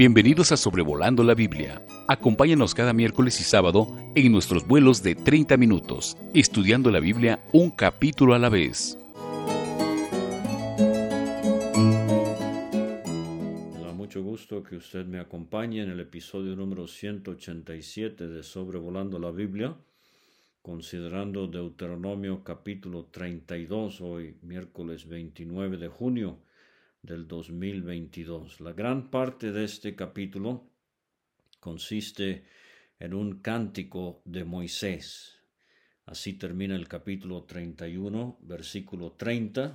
Bienvenidos a Sobrevolando la Biblia. Acompáñanos cada miércoles y sábado en nuestros vuelos de 30 minutos, estudiando la Biblia un capítulo a la vez. Me da mucho gusto que usted me acompañe en el episodio número 187 de Sobrevolando la Biblia, considerando Deuteronomio capítulo 32, hoy miércoles 29 de junio del 2022. La gran parte de este capítulo consiste en un cántico de Moisés. Así termina el capítulo 31, versículo 30,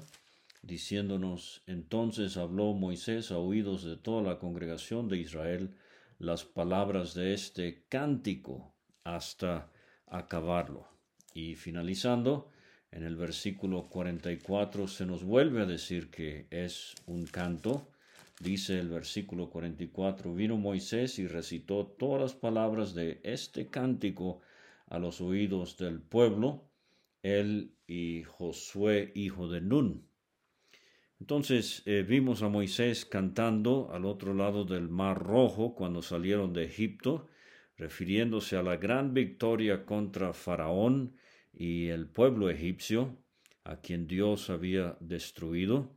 diciéndonos, entonces habló Moisés a oídos de toda la congregación de Israel las palabras de este cántico hasta acabarlo. Y finalizando, en el versículo 44 se nos vuelve a decir que es un canto. Dice el versículo 44, vino Moisés y recitó todas las palabras de este cántico a los oídos del pueblo, él y Josué, hijo de Nun. Entonces eh, vimos a Moisés cantando al otro lado del Mar Rojo cuando salieron de Egipto, refiriéndose a la gran victoria contra Faraón y el pueblo egipcio, a quien Dios había destruido.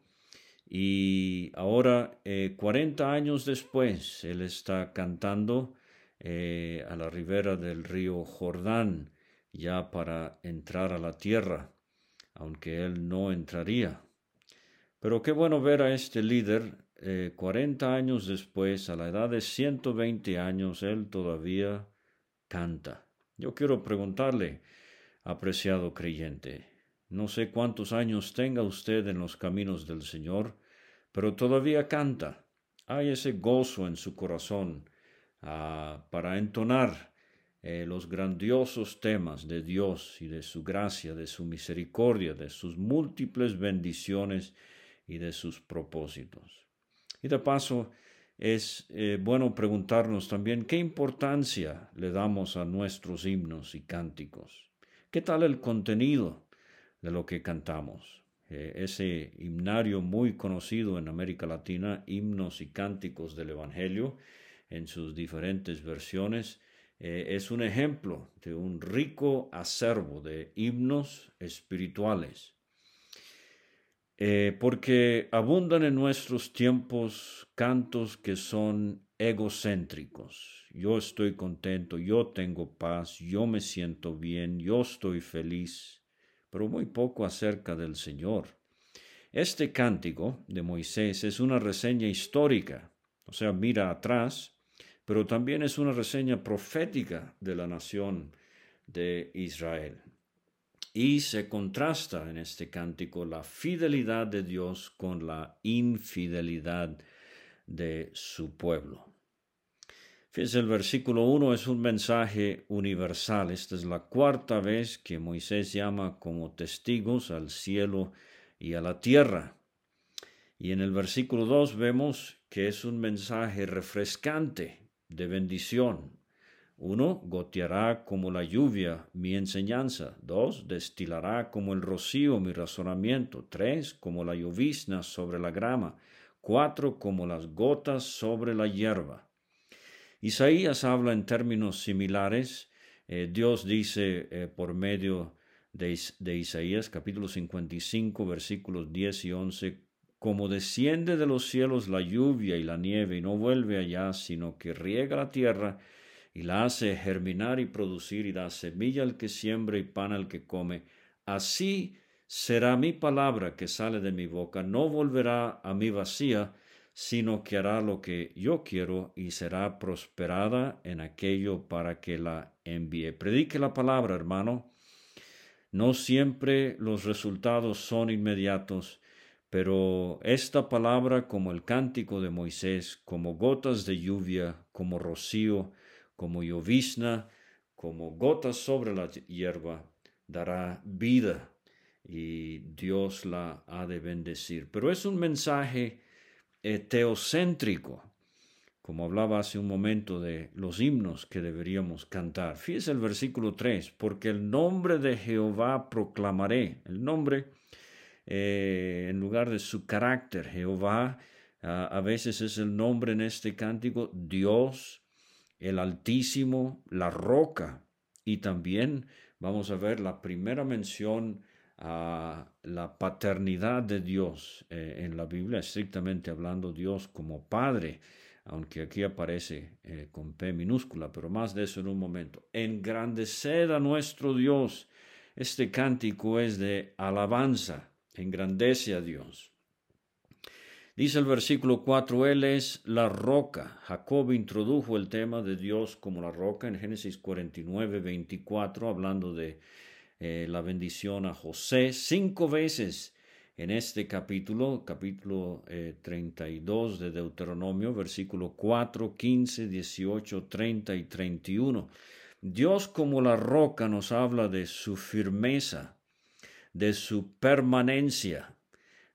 Y ahora, eh, cuarenta 40 años después, él está cantando eh, a la ribera del río Jordán, ya para entrar a la tierra, aunque él no entraría. Pero qué bueno ver a este líder, eh, cuarenta 40 años después, a la edad de 120 años, él todavía canta. Yo quiero preguntarle, apreciado creyente. No sé cuántos años tenga usted en los caminos del Señor, pero todavía canta. Hay ese gozo en su corazón ah, para entonar eh, los grandiosos temas de Dios y de su gracia, de su misericordia, de sus múltiples bendiciones y de sus propósitos. Y de paso, es eh, bueno preguntarnos también qué importancia le damos a nuestros himnos y cánticos. ¿Qué tal el contenido de lo que cantamos? Eh, ese himnario muy conocido en América Latina, himnos y cánticos del Evangelio, en sus diferentes versiones, eh, es un ejemplo de un rico acervo de himnos espirituales. Eh, porque abundan en nuestros tiempos cantos que son egocéntricos. Yo estoy contento, yo tengo paz, yo me siento bien, yo estoy feliz, pero muy poco acerca del Señor. Este cántico de Moisés es una reseña histórica, o sea, mira atrás, pero también es una reseña profética de la nación de Israel. Y se contrasta en este cántico la fidelidad de Dios con la infidelidad de su pueblo. Fíjense, el versículo 1 es un mensaje universal. Esta es la cuarta vez que Moisés llama como testigos al cielo y a la tierra. Y en el versículo 2 vemos que es un mensaje refrescante de bendición. Uno, goteará como la lluvia mi enseñanza. Dos, destilará como el rocío mi razonamiento. Tres, como la llovizna sobre la grama. Cuatro, como las gotas sobre la hierba. Isaías habla en términos similares. Eh, Dios dice eh, por medio de, de, Isaías capítulo 55 versículos 10 y 11, como desciende de los cielos la lluvia y la nieve y no vuelve allá, sino que riega la tierra y la hace germinar y producir y da semilla al que siembra y pan al que come, así será mi palabra que sale de mi boca, no volverá a mí vacía, sino que hará lo que yo quiero y será prosperada en aquello para que la envíe. Predique la palabra, hermano. No siempre los resultados son inmediatos, pero esta palabra, como el cántico de Moisés, como gotas de lluvia, como rocío, como llovizna, como gotas sobre la hierba, dará vida y Dios la ha de bendecir. Pero es un mensaje teocéntrico, como hablaba hace un momento de los himnos que deberíamos cantar. Fíjese el versículo 3, porque el nombre de Jehová proclamaré. El nombre, eh, en lugar de su carácter, Jehová a veces es el nombre en este cántico Dios, el Altísimo, la roca. Y también vamos a ver la primera mención a la paternidad de Dios eh, en la Biblia, estrictamente hablando Dios como Padre, aunque aquí aparece eh, con P minúscula, pero más de eso en un momento. Engrandeced a nuestro Dios. Este cántico es de alabanza, engrandece a Dios. Dice el versículo 4, Él es la roca. Jacob introdujo el tema de Dios como la roca en Génesis 49, 24, hablando de eh, la bendición a José cinco veces en este capítulo, capítulo 32 eh, de Deuteronomio, versículo 4, 15, 18, 30 y 31. Dios como la roca nos habla de su firmeza, de su permanencia,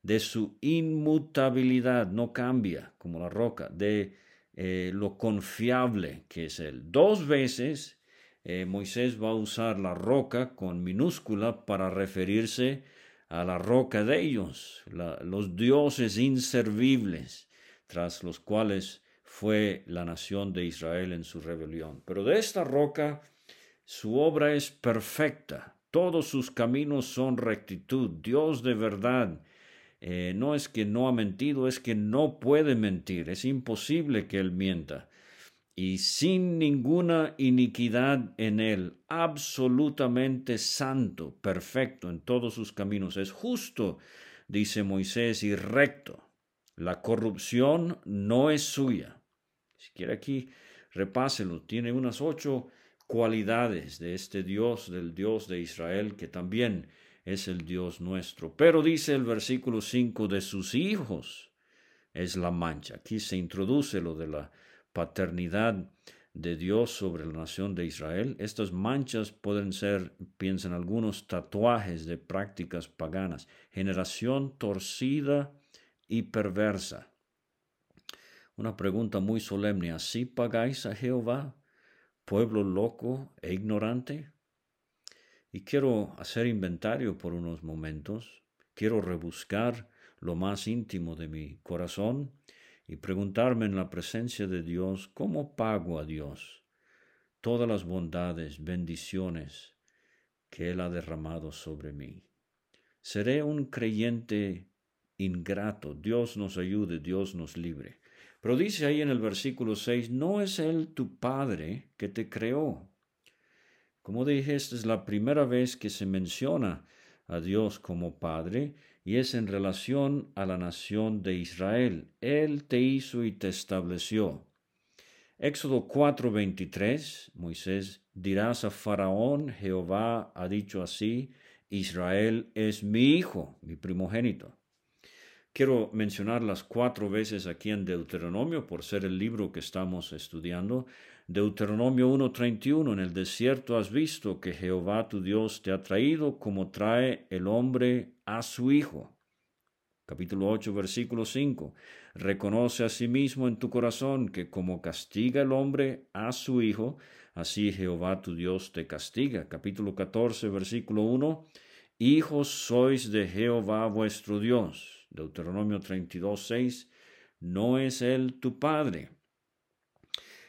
de su inmutabilidad, no cambia como la roca, de eh, lo confiable que es Él. Dos veces eh, Moisés va a usar la roca con minúscula para referirse a la roca de ellos, los dioses inservibles, tras los cuales fue la nación de Israel en su rebelión. Pero de esta roca su obra es perfecta, todos sus caminos son rectitud, Dios de verdad, eh, no es que no ha mentido, es que no puede mentir, es imposible que él mienta. Y sin ninguna iniquidad en él, absolutamente santo, perfecto en todos sus caminos, es justo, dice Moisés, y recto. La corrupción no es suya. Si quiere aquí, repáselo, tiene unas ocho cualidades de este Dios, del Dios de Israel, que también es el Dios nuestro. Pero dice el versículo 5 de sus hijos es la mancha. Aquí se introduce lo de la paternidad de Dios sobre la nación de Israel. Estas manchas pueden ser, piensan algunos, tatuajes de prácticas paganas. Generación torcida y perversa. Una pregunta muy solemne. ¿Así pagáis a Jehová, pueblo loco e ignorante? Y quiero hacer inventario por unos momentos, quiero rebuscar lo más íntimo de mi corazón y preguntarme en la presencia de Dios cómo pago a Dios todas las bondades, bendiciones que Él ha derramado sobre mí. Seré un creyente ingrato, Dios nos ayude, Dios nos libre. Pero dice ahí en el versículo 6, no es Él tu Padre que te creó. Como dije, esta es la primera vez que se menciona a Dios como Padre y es en relación a la nación de Israel. Él te hizo y te estableció. Éxodo 4:23, Moisés, dirás a Faraón, Jehová ha dicho así, Israel es mi hijo, mi primogénito. Quiero mencionar las cuatro veces aquí en Deuteronomio por ser el libro que estamos estudiando. Deuteronomio 1:31, en el desierto has visto que Jehová tu Dios te ha traído como trae el hombre a su hijo. Capítulo 8, versículo 5. Reconoce a sí mismo en tu corazón que como castiga el hombre a su hijo, así Jehová tu Dios te castiga. Capítulo 14, versículo 1. Hijos sois de Jehová vuestro Dios. Deuteronomio 32, 6. No es él tu padre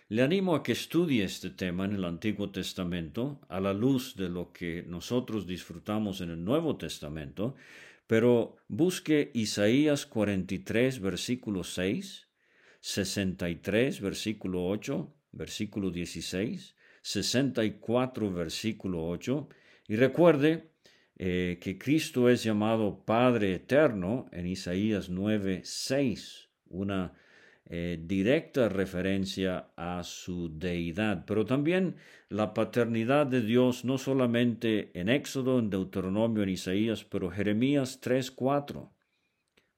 le animo a que estudie este tema en el Antiguo Testamento a la luz de lo que nosotros disfrutamos en el Nuevo Testamento, pero busque Isaías 43, versículo 6, 63, versículo 8, versículo 16, 64, versículo 8, y recuerde eh, que Cristo es llamado Padre Eterno en Isaías 9, 6, una eh, directa referencia a su deidad, pero también la paternidad de Dios no solamente en Éxodo, en Deuteronomio, en Isaías, pero Jeremías 3, 4,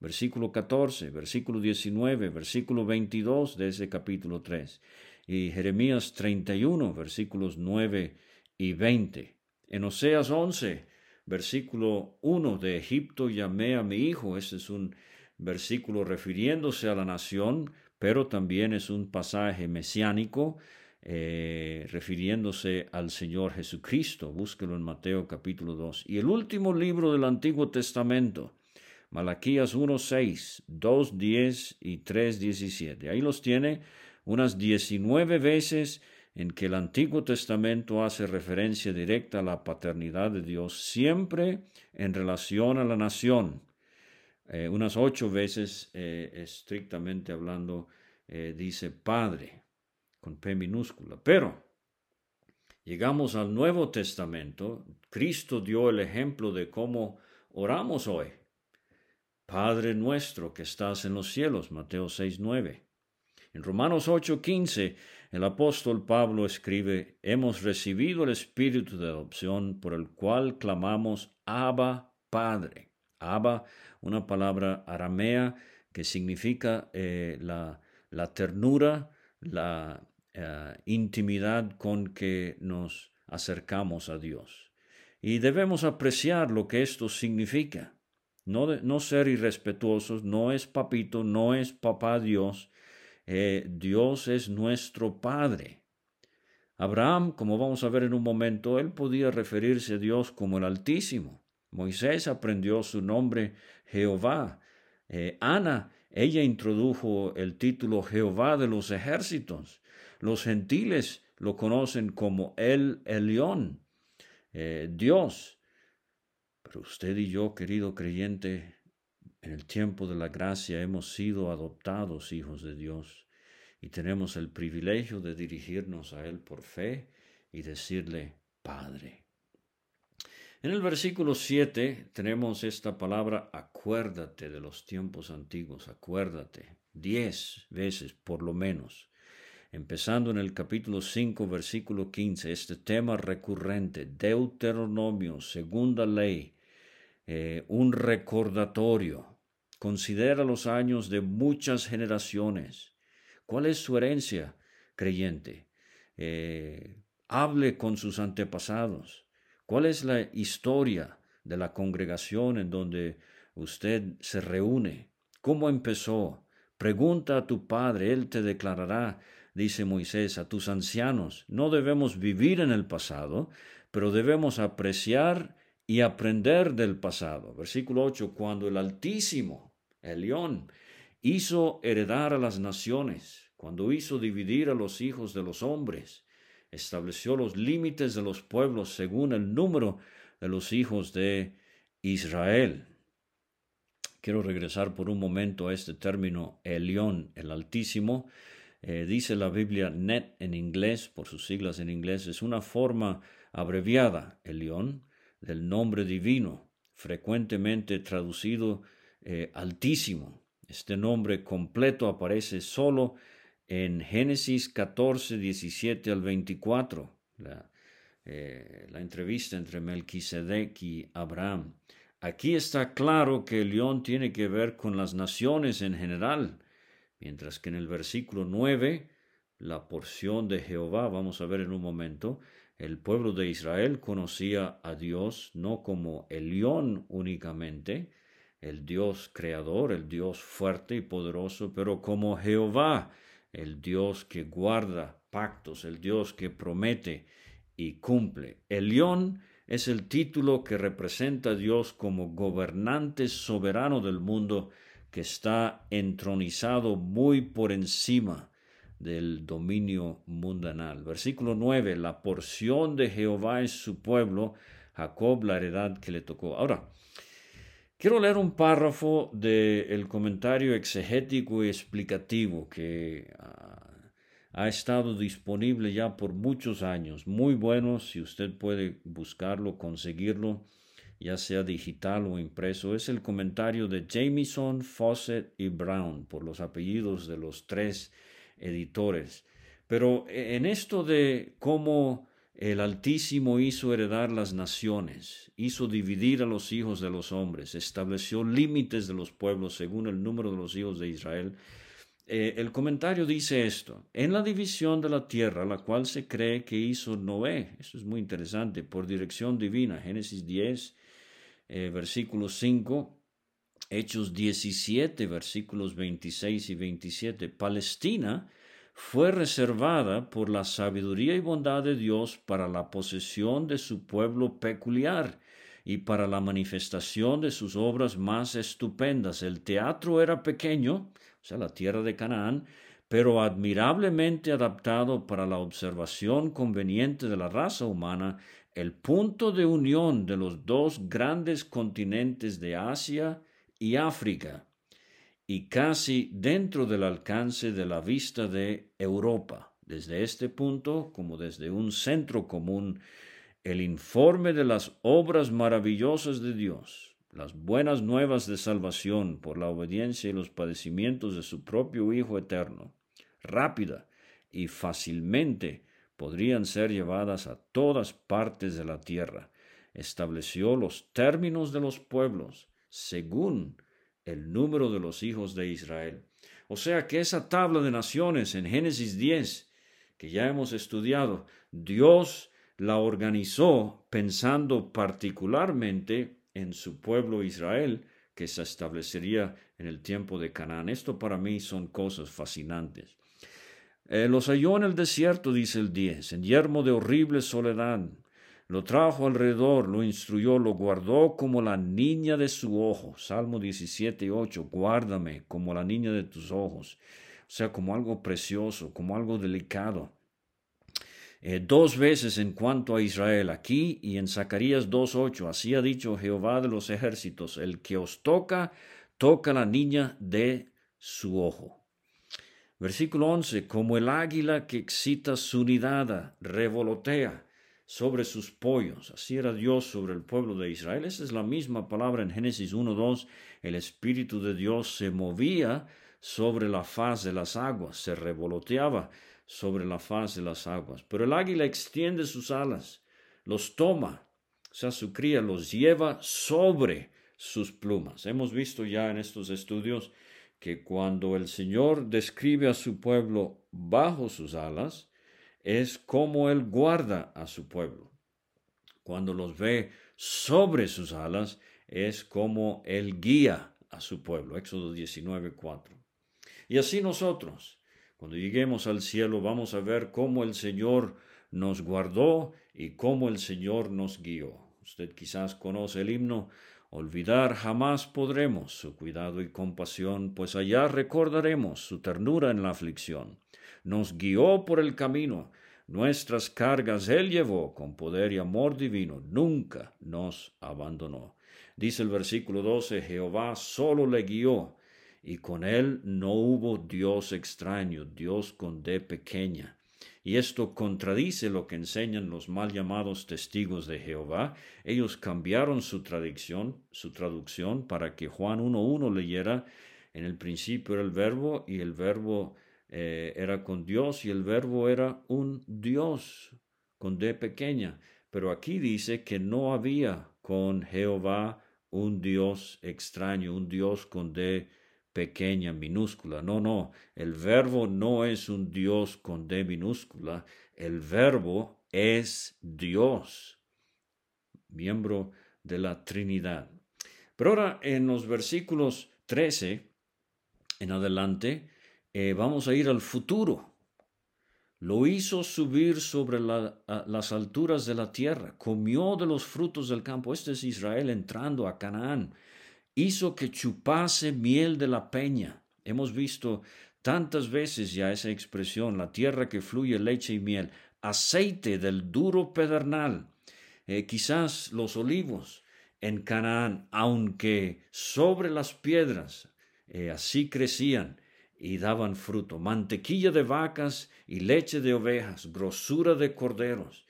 versículo 14, versículo 19, versículo 22 de ese capítulo 3, y Jeremías 31, versículos 9 y 20. En Oseas 11, versículo 1, de Egipto llamé a mi hijo, ese es un versículo refiriéndose a la nación, pero también es un pasaje mesiánico eh, refiriéndose al Señor Jesucristo. Búsquelo en Mateo capítulo 2. Y el último libro del Antiguo Testamento, Malaquías 1.6, 2.10 y 3.17. Ahí los tiene unas 19 veces en que el Antiguo Testamento hace referencia directa a la paternidad de Dios, siempre en relación a la nación. Eh, unas ocho veces, eh, estrictamente hablando, eh, dice Padre, con P minúscula. Pero llegamos al Nuevo Testamento, Cristo dio el ejemplo de cómo oramos hoy. Padre nuestro que estás en los cielos, Mateo 6, 9. En Romanos 8:15, el apóstol Pablo escribe, hemos recibido el espíritu de adopción por el cual clamamos Abba Padre. Abba, una palabra aramea que significa eh, la, ternura, la eh, intimidad con que nos acercamos a Dios. Y debemos apreciar lo que esto significa. No, no ser irrespetuosos, no es papito, no es papá Dios, eh, Dios es nuestro Padre. Abraham, como vamos a ver en un momento, él podía referirse a Dios como el Altísimo. Moisés aprendió su nombre Jehová. Eh, Ana, ella introdujo el título Jehová de los ejércitos. Los gentiles lo conocen como el Elión, eh, Dios. Pero usted y yo, querido creyente, en el tiempo de la gracia hemos sido adoptados hijos de Dios y tenemos el privilegio de dirigirnos a Él por fe y decirle Padre. En el versículo 7 tenemos esta palabra acuérdate de los tiempos antiguos, acuérdate, diez veces por lo menos. Empezando en el capítulo 5, versículo 15, este tema recurrente, Deuteronomio, segunda ley, eh, un recordatorio, Considera los años de muchas generaciones. ¿Cuál es su herencia, creyente? Eh, hable con sus antepasados. ¿Cuál es la historia de la congregación en donde usted se reúne? ¿Cómo empezó? Pregunta a tu padre, él te declarará, dice Moisés, a tus ancianos. No debemos vivir en el pasado, pero debemos apreciar y aprender del pasado. Versículo 8, cuando el Altísimo, el león, hizo heredar a las naciones, cuando hizo dividir a los hijos de los hombres, estableció los límites de los pueblos según el número de los hijos de Israel. Quiero regresar por un momento a este término Elión, el Altísimo. Eh, dice la Biblia net en inglés, por sus siglas en inglés, es una forma abreviada, Elión, del nombre divino, frecuentemente traducido eh, Altísimo. Este nombre completo aparece solo en Génesis 14, 17 al 24, la, eh, la entrevista entre Melquisedec y Abraham. Aquí está claro que el león tiene que ver con las naciones en general, mientras que en el versículo 9, la porción de Jehová, vamos a ver en un momento, el pueblo de Israel conocía a Dios no como el león únicamente, el Dios creador, el Dios fuerte y poderoso, pero como Jehová, el Dios que guarda pactos, el Dios que promete y cumple. El león es el título que representa a Dios como gobernante soberano del mundo que está entronizado muy por encima del dominio mundanal. Versículo 9, la porción de Jehová es su pueblo, Jacob la heredad que le tocó. Ahora, quiero leer un párrafo del comentario exegético y explicativo que ah, ha estado disponible ya por muchos años. Muy bueno, si usted puede buscarlo, conseguirlo, ya sea digital o impreso. Es el comentario de Jameson, Fawcett y Brown, por los apellidos de los tres editores. Pero e, en esto de cómo el Altísimo hizo heredar las naciones, hizo dividir a los hijos de los hombres, estableció límites de los pueblos según el número de los hijos de Israel, eh, el comentario dice esto, en la división de la tierra, la cual se cree que hizo Noé, eso es muy interesante, por dirección divina, Génesis 10, eh, versículo 5, Hechos 17, versículos 26 y 27, Palestina fue reservada por la sabiduría y bondad de Dios para la posesión de su pueblo peculiar, y para la manifestación de sus obras más estupendas. El teatro era pequeño, o sea, la tierra de Canaán, pero admirablemente adaptado para la observación conveniente de la raza humana, el punto de unión de los dos grandes continentes de Asia y África, y casi dentro del alcance de la vista de Europa. Desde este punto, como desde un centro común, el informe de las obras maravillosas de Dios, las buenas nuevas de salvación por la obediencia y los padecimientos de su propio Hijo eterno, rápida y fácilmente podrían ser llevadas a todas partes de la tierra. Estableció los términos de los pueblos según el número de los hijos de Israel. O sea que esa tabla de naciones en Génesis 10, que ya hemos estudiado, Dios la organizó pensando particularmente en su pueblo Israel, que se establecería en el tiempo de Canaán. Esto para mí son cosas fascinantes. Eh, los halló en el desierto, dice el 10, en yermo de horrible soledad. Lo trajo alrededor, lo instruyó, lo guardó como la niña de su ojo. Salmo 17, 8, guárdame como la niña de tus ojos. O sea, como algo precioso, como algo delicado. Eh, dos veces en cuanto a Israel, aquí y en Zacarías 2.8, así ha dicho Jehová de los ejércitos, el que os toca, toca la niña de su ojo. Versículo 11, como el águila que excita su nidada, revolotea sobre sus pollos. Así era Dios sobre el pueblo de Israel. Esa es la misma palabra en Génesis 1.2. El Espíritu de Dios se movía sobre la faz de las aguas, se revoloteaba sobre la faz de las aguas. Pero el águila extiende sus alas, los toma, o sea, su cría los lleva sobre sus plumas. Hemos visto ya en estos estudios que cuando el Señor describe a su pueblo bajo sus alas, es como Él guarda a su pueblo. Cuando los ve sobre sus alas, es como Él guía a su pueblo. Éxodo 19, 4. Y así nosotros, cuando lleguemos al cielo, vamos a ver cómo el Señor nos guardó y cómo el Señor nos guió. Usted quizás conoce el himno Olvidar jamás podremos su cuidado y compasión, pues allá recordaremos su ternura en la aflicción. Nos guió por el camino, nuestras cargas Él llevó con poder y amor divino, nunca nos abandonó. Dice el versículo 12, Jehová solo le guió, y con Él no hubo Dios extraño, Dios con D pequeña y esto contradice lo que enseñan los mal llamados testigos de Jehová. Ellos cambiaron su traducción, su traducción para que Juan 1.1 leyera en el principio era el verbo y el verbo eh, era con Dios y el verbo era un Dios con D pequeña. Pero aquí dice que no había con Jehová un Dios extraño, un Dios con D pequeña, minúscula. No, no, el verbo no es un Dios con D minúscula, el verbo es Dios, miembro de la Trinidad. Pero ahora en los versículos 13 en adelante eh, vamos a ir al futuro. Lo hizo subir sobre las alturas de la tierra, comió de los frutos del campo. Este es Israel entrando a Canaán hizo que chupase miel de la peña. Hemos visto tantas veces ya esa expresión, la tierra que fluye leche y miel, aceite del duro pedernal, eh, quizás los olivos en Canaán, aunque sobre las piedras eh, así crecían y daban fruto, mantequilla de vacas y leche de ovejas, grosura de corderos,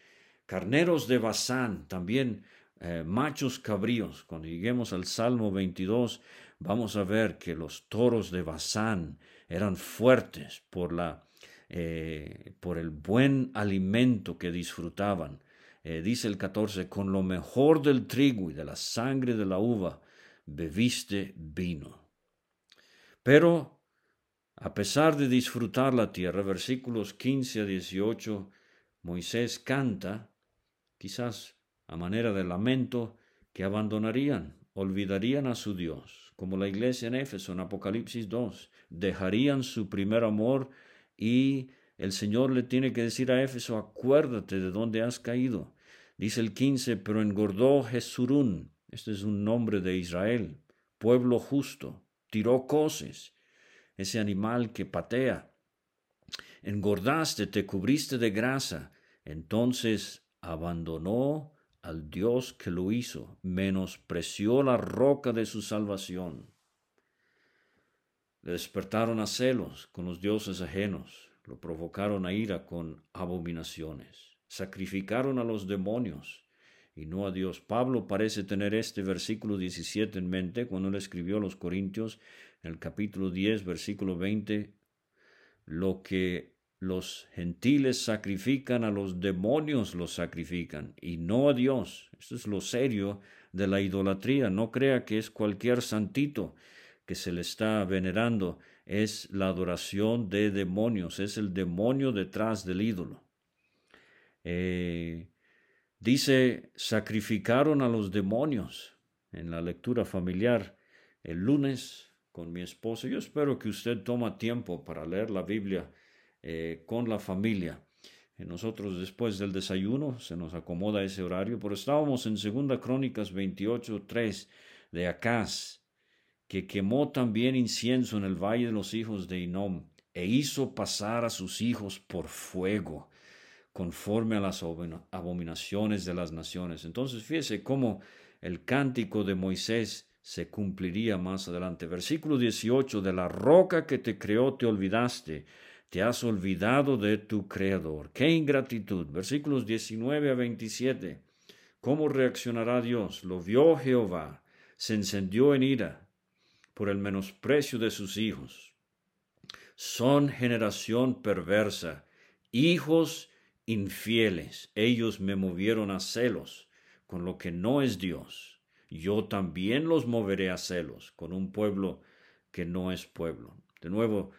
carneros de Bazán, también eh, machos cabríos. Cuando lleguemos al Salmo 22, vamos a ver que los toros de Bazán eran fuertes por, la, eh, por el buen alimento que disfrutaban. Eh, dice el 14, con lo mejor del trigo y de la sangre de la uva, bebiste vino. Pero, a pesar de disfrutar la tierra, versículos 15 a 18, Moisés canta, quizás a manera de lamento, que abandonarían, olvidarían a su Dios, como la iglesia en Éfeso en Apocalipsis 2, dejarían su primer amor y el Señor le tiene que decir a Éfeso, acuérdate de dónde has caído, Dice el 15, pero engordó Jesurún, este es un nombre de Israel, pueblo justo, tiró coces, ese animal que patea. Engordaste, te cubriste de grasa, entonces abandonó al Dios que lo hizo, menospreció la roca de su salvación. Le despertaron a celos con los dioses ajenos, lo provocaron a ira con abominaciones, sacrificaron a los demonios y no a Dios. Pablo parece tener este versículo 17 en mente cuando él escribió a los Corintios en el capítulo 10, versículo 20, lo que los gentiles sacrifican a los demonios los sacrifican y no a Dios. Esto es lo serio de la idolatría. No crea que es cualquier santito que se le está venerando. Es la adoración de demonios. Es el demonio detrás del ídolo. Eh, dice, sacrificaron a los demonios en la lectura familiar el lunes con mi esposo. Yo espero que usted toma tiempo para leer la Biblia eh, con la familia. Eh, nosotros después del desayuno se nos acomoda ese horario, pero estábamos en Segunda Crónicas 28, 3 de Acaz, que quemó también incienso en el valle de los hijos de Inom, e hizo pasar a sus hijos por fuego, conforme a las abominaciones de las naciones. Entonces fíjese cómo el cántico de Moisés se cumpliría más adelante. Versículo 18, de la roca que te creó te olvidaste, te has olvidado de tu Creador. ¡Qué ingratitud! Versículos 19 a 27. ¿Cómo reaccionará Dios? Lo vio Jehová, se encendió en ira por el menosprecio de sus hijos. Son generación perversa, hijos infieles. Ellos me movieron a celos con lo que no es Dios. Yo también los moveré a celos con un pueblo que no es pueblo. De nuevo,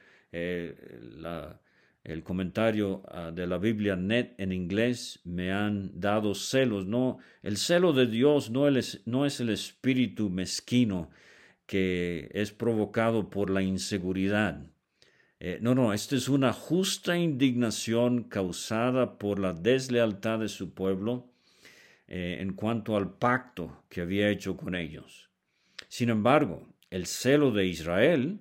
el comentario ah, de la Biblia net en inglés me han dado celos. No, el celo de Dios no es, no es el espíritu mezquino que es provocado por la inseguridad. Eh, no, no, esta es una justa indignación causada por la deslealtad de su pueblo eh, en cuanto al pacto que había hecho con ellos. Sin embargo, el celo de Israel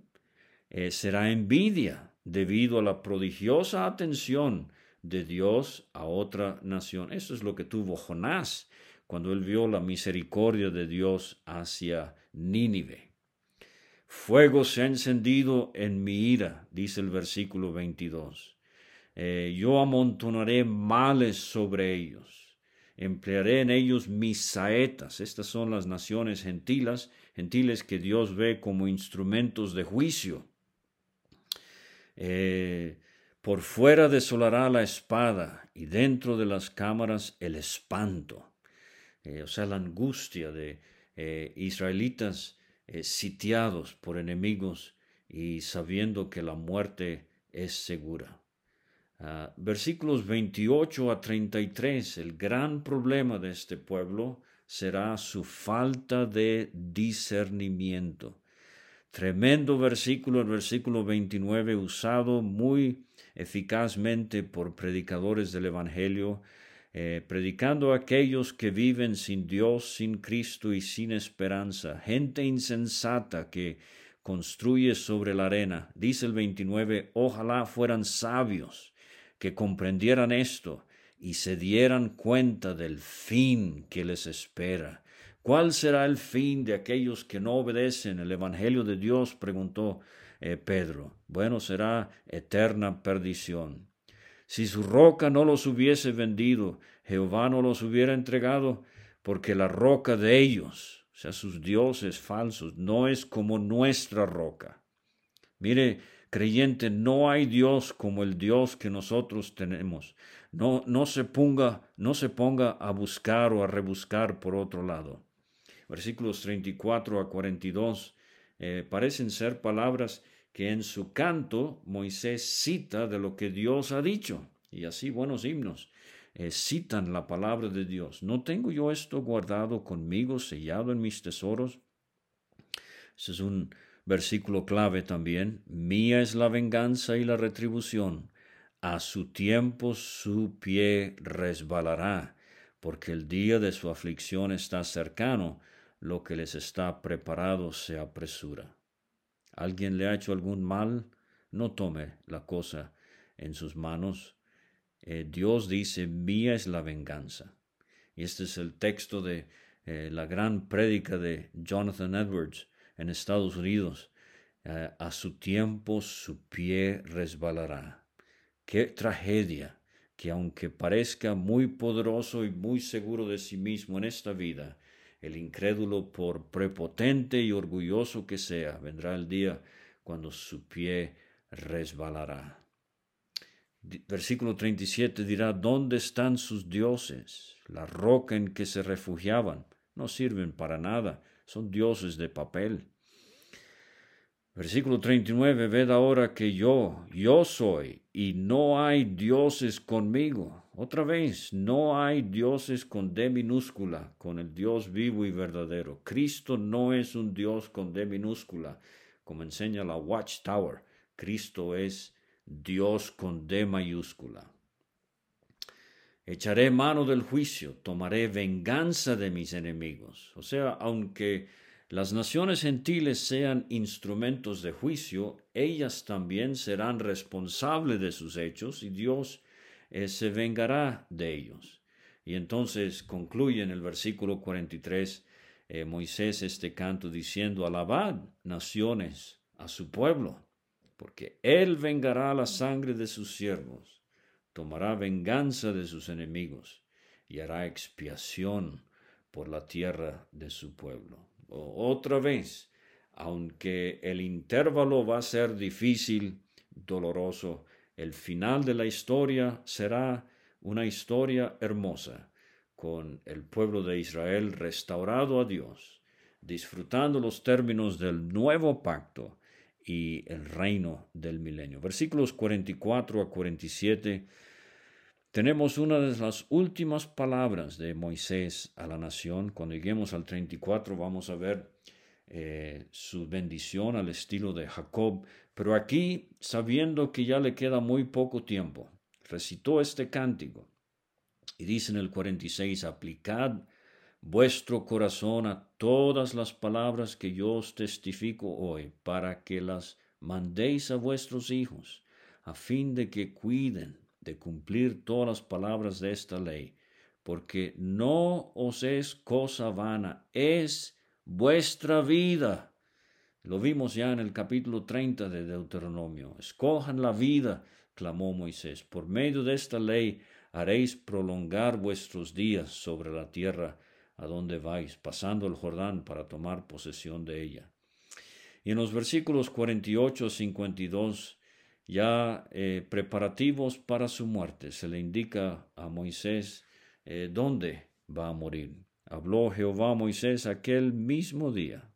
eh, será envidia debido a la prodigiosa atención de Dios a otra nación. Eso es lo que tuvo Jonás cuando él vio la misericordia de Dios hacia Nínive. Fuego se ha encendido en mi ira, dice el versículo 22. Eh, yo amontonaré males sobre ellos. Emplearé en ellos mis saetas. Estas son las naciones gentiles, gentiles que Dios ve como instrumentos de juicio. Eh, por fuera desolará la espada y dentro de las cámaras el espanto. Eh, o sea, la angustia de eh, israelitas sitiados por enemigos y sabiendo que la muerte es segura. Ah, versículos 28 a 33, el gran problema de este pueblo será su falta de discernimiento. Tremendo versículo, el versículo 29, usado muy eficazmente por predicadores del Evangelio, eh, predicando a aquellos que viven sin Dios, sin Cristo y sin esperanza, gente insensata que construye sobre la arena. Dice el 29, ojalá fueran sabios, que comprendieran esto y se dieran cuenta del fin que les espera ¿Cuál será el fin de aquellos que no obedecen el Evangelio de Dios? preguntó eh, Pedro. Bueno, será eterna perdición. Si su roca no los hubiese vendido, Jehová no los hubiera entregado, porque la roca de ellos, o sea, sus dioses falsos, no es como nuestra roca. Mire, creyente, no hay Dios como el Dios que nosotros tenemos. No, no se ponga, no se ponga a buscar o a rebuscar por otro lado versículos 34 a 42, eh, parecen ser palabras que en su canto Moisés cita de lo que Dios ha dicho. Y así buenos himnos eh, citan la palabra de Dios. ¿No tengo yo esto guardado conmigo, sellado en mis tesoros? Ese es un versículo clave también. Mía es la venganza y la retribución. A su tiempo su pie resbalará porque el día de su aflicción está cercano, lo que les está preparado se apresura. ¿Alguien le ha hecho algún mal? No tome la cosa en sus manos. Eh, Dios dice, mía es la venganza. Y este es el texto de eh, la gran prédica de Jonathan Edwards en Estados Unidos. Eh, a su tiempo su pie resbalará. Qué tragedia que aunque parezca muy poderoso y muy seguro de sí mismo en esta vida, el incrédulo, por prepotente y orgulloso que sea, vendrá el día cuando su pie resbalará. Versículo 37 dirá, ¿dónde están sus dioses? La roca en que se refugiaban. No sirven para nada, son dioses de papel. Versículo 39, ved ahora que yo, yo soy, y no hay dioses conmigo. Otra vez, no hay dioses con D minúscula, con el Dios vivo y verdadero. Cristo no es un Dios con D minúscula, como enseña la Watchtower. Cristo es Dios con D mayúscula. Echaré mano del juicio, tomaré venganza de mis enemigos. O sea, aunque las naciones gentiles sean instrumentos de juicio, ellas también serán responsables de sus hechos y Dios eh, se vengará de ellos. Y entonces concluye en el versículo 43 eh, Moisés este canto diciendo, alabad naciones a su pueblo, porque él vengará la sangre de sus siervos, tomará venganza de sus enemigos y hará expiación por la tierra de su pueblo otra vez, aunque el intervalo va a ser difícil, doloroso, el final de la historia será una historia hermosa, con el pueblo de Israel restaurado a Dios, disfrutando los términos del nuevo pacto y el reino del milenio. Versículos 44 a 47 tenemos una de las últimas palabras de Moisés a la nación. Cuando lleguemos al 34 vamos a ver eh, su bendición al estilo de Jacob. Pero aquí, sabiendo que ya le queda muy poco tiempo, recitó este cántico. Y dice en el 46, aplicad vuestro corazón a todas las palabras que yo os testifico hoy, para que las mandéis a vuestros hijos, a fin de que cuiden de cumplir todas las palabras de esta ley, porque no os es cosa vana, es vuestra vida. Lo vimos ya en el capítulo 30 de Deuteronomio. Escojan la vida, clamó Moisés. Por medio de esta ley haréis prolongar vuestros días sobre la tierra a donde vais, pasando el Jordán para tomar posesión de ella. Y en los versículos 48 a 52 ya eh, preparativos para su muerte. Se le indica a Moisés eh, dónde va a morir. Habló Jehová a Moisés aquel mismo día.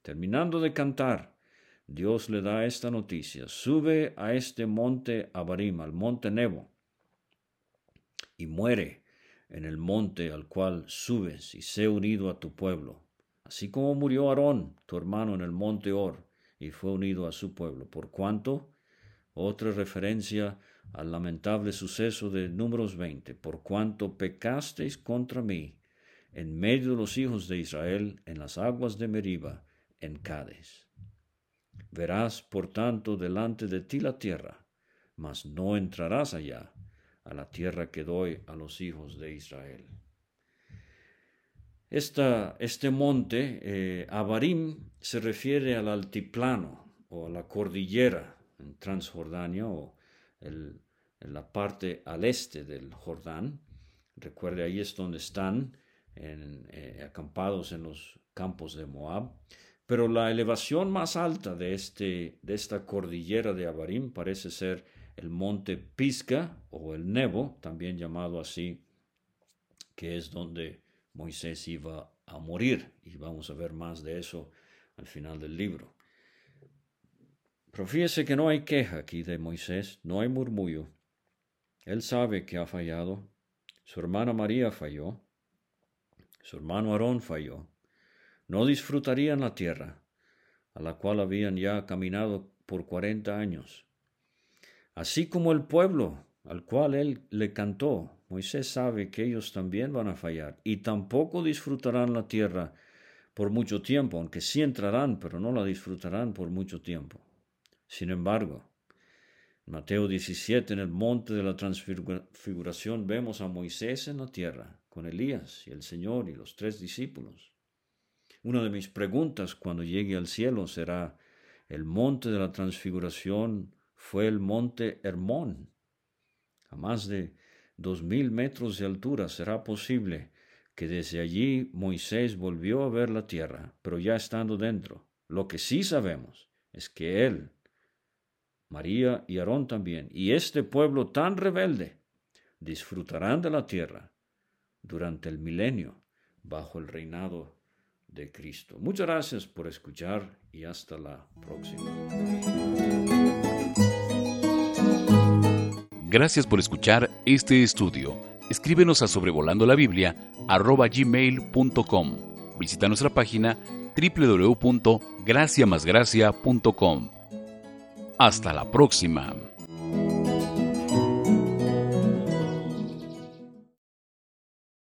Terminando de cantar, Dios le da esta noticia. Sube a este monte Abarim, al monte Nebo, y muere en el monte al cual subes y sé unido a tu pueblo. Así como murió Aarón, tu hermano, en el monte Or, y fue unido a su pueblo, por cuanto otra referencia al lamentable suceso de Números 20, por cuanto pecasteis contra mí en medio de los hijos de Israel en las aguas de Meriba, en Cádiz. Verás, por tanto, delante de ti la tierra, mas no entrarás allá, a la tierra que doy a los hijos de Israel. Esta, este monte, eh, Abarim, se refiere al altiplano o a la cordillera en Transjordania o en la parte al este del Jordán. Recuerde, ahí es donde están eh, acampados en los campos de Moab. Pero la elevación más alta de, este, de esta cordillera de Abarim parece ser el monte Pisca o el Nebo, también llamado así, que es donde Moisés iba a morir. Y vamos a ver más de eso al final del libro. Profíese que no hay queja aquí de Moisés, no hay murmullo. Él sabe que ha fallado. Su hermana María falló. Su hermano Aarón falló. No disfrutarían la tierra, a la cual habían ya caminado por cuarenta años. Así como el pueblo al cual él le cantó, Moisés sabe que ellos también van a fallar y tampoco disfrutarán la tierra por mucho tiempo, aunque sí entrarán, pero no la disfrutarán por mucho tiempo. Sin embargo, en Mateo 17, en el monte de la transfiguración, vemos a Moisés en la tierra, con Elías y el Señor y los tres discípulos. Una de mis preguntas cuando llegue al cielo será, ¿el monte de la transfiguración fue el monte Hermón? A más de dos mil metros de altura será posible que desde allí Moisés volvió a ver la tierra, pero ya estando dentro. Lo que sí sabemos es que él, María y Aarón también, y este pueblo tan rebelde, disfrutarán de la tierra durante el milenio bajo el reinado de Cristo. Muchas gracias por escuchar y hasta la próxima. Gracias por escuchar este estudio. Escríbenos a sobrevolando la Biblia gmail.com. Visita nuestra página www.graciamasgracia.com. Hasta la próxima.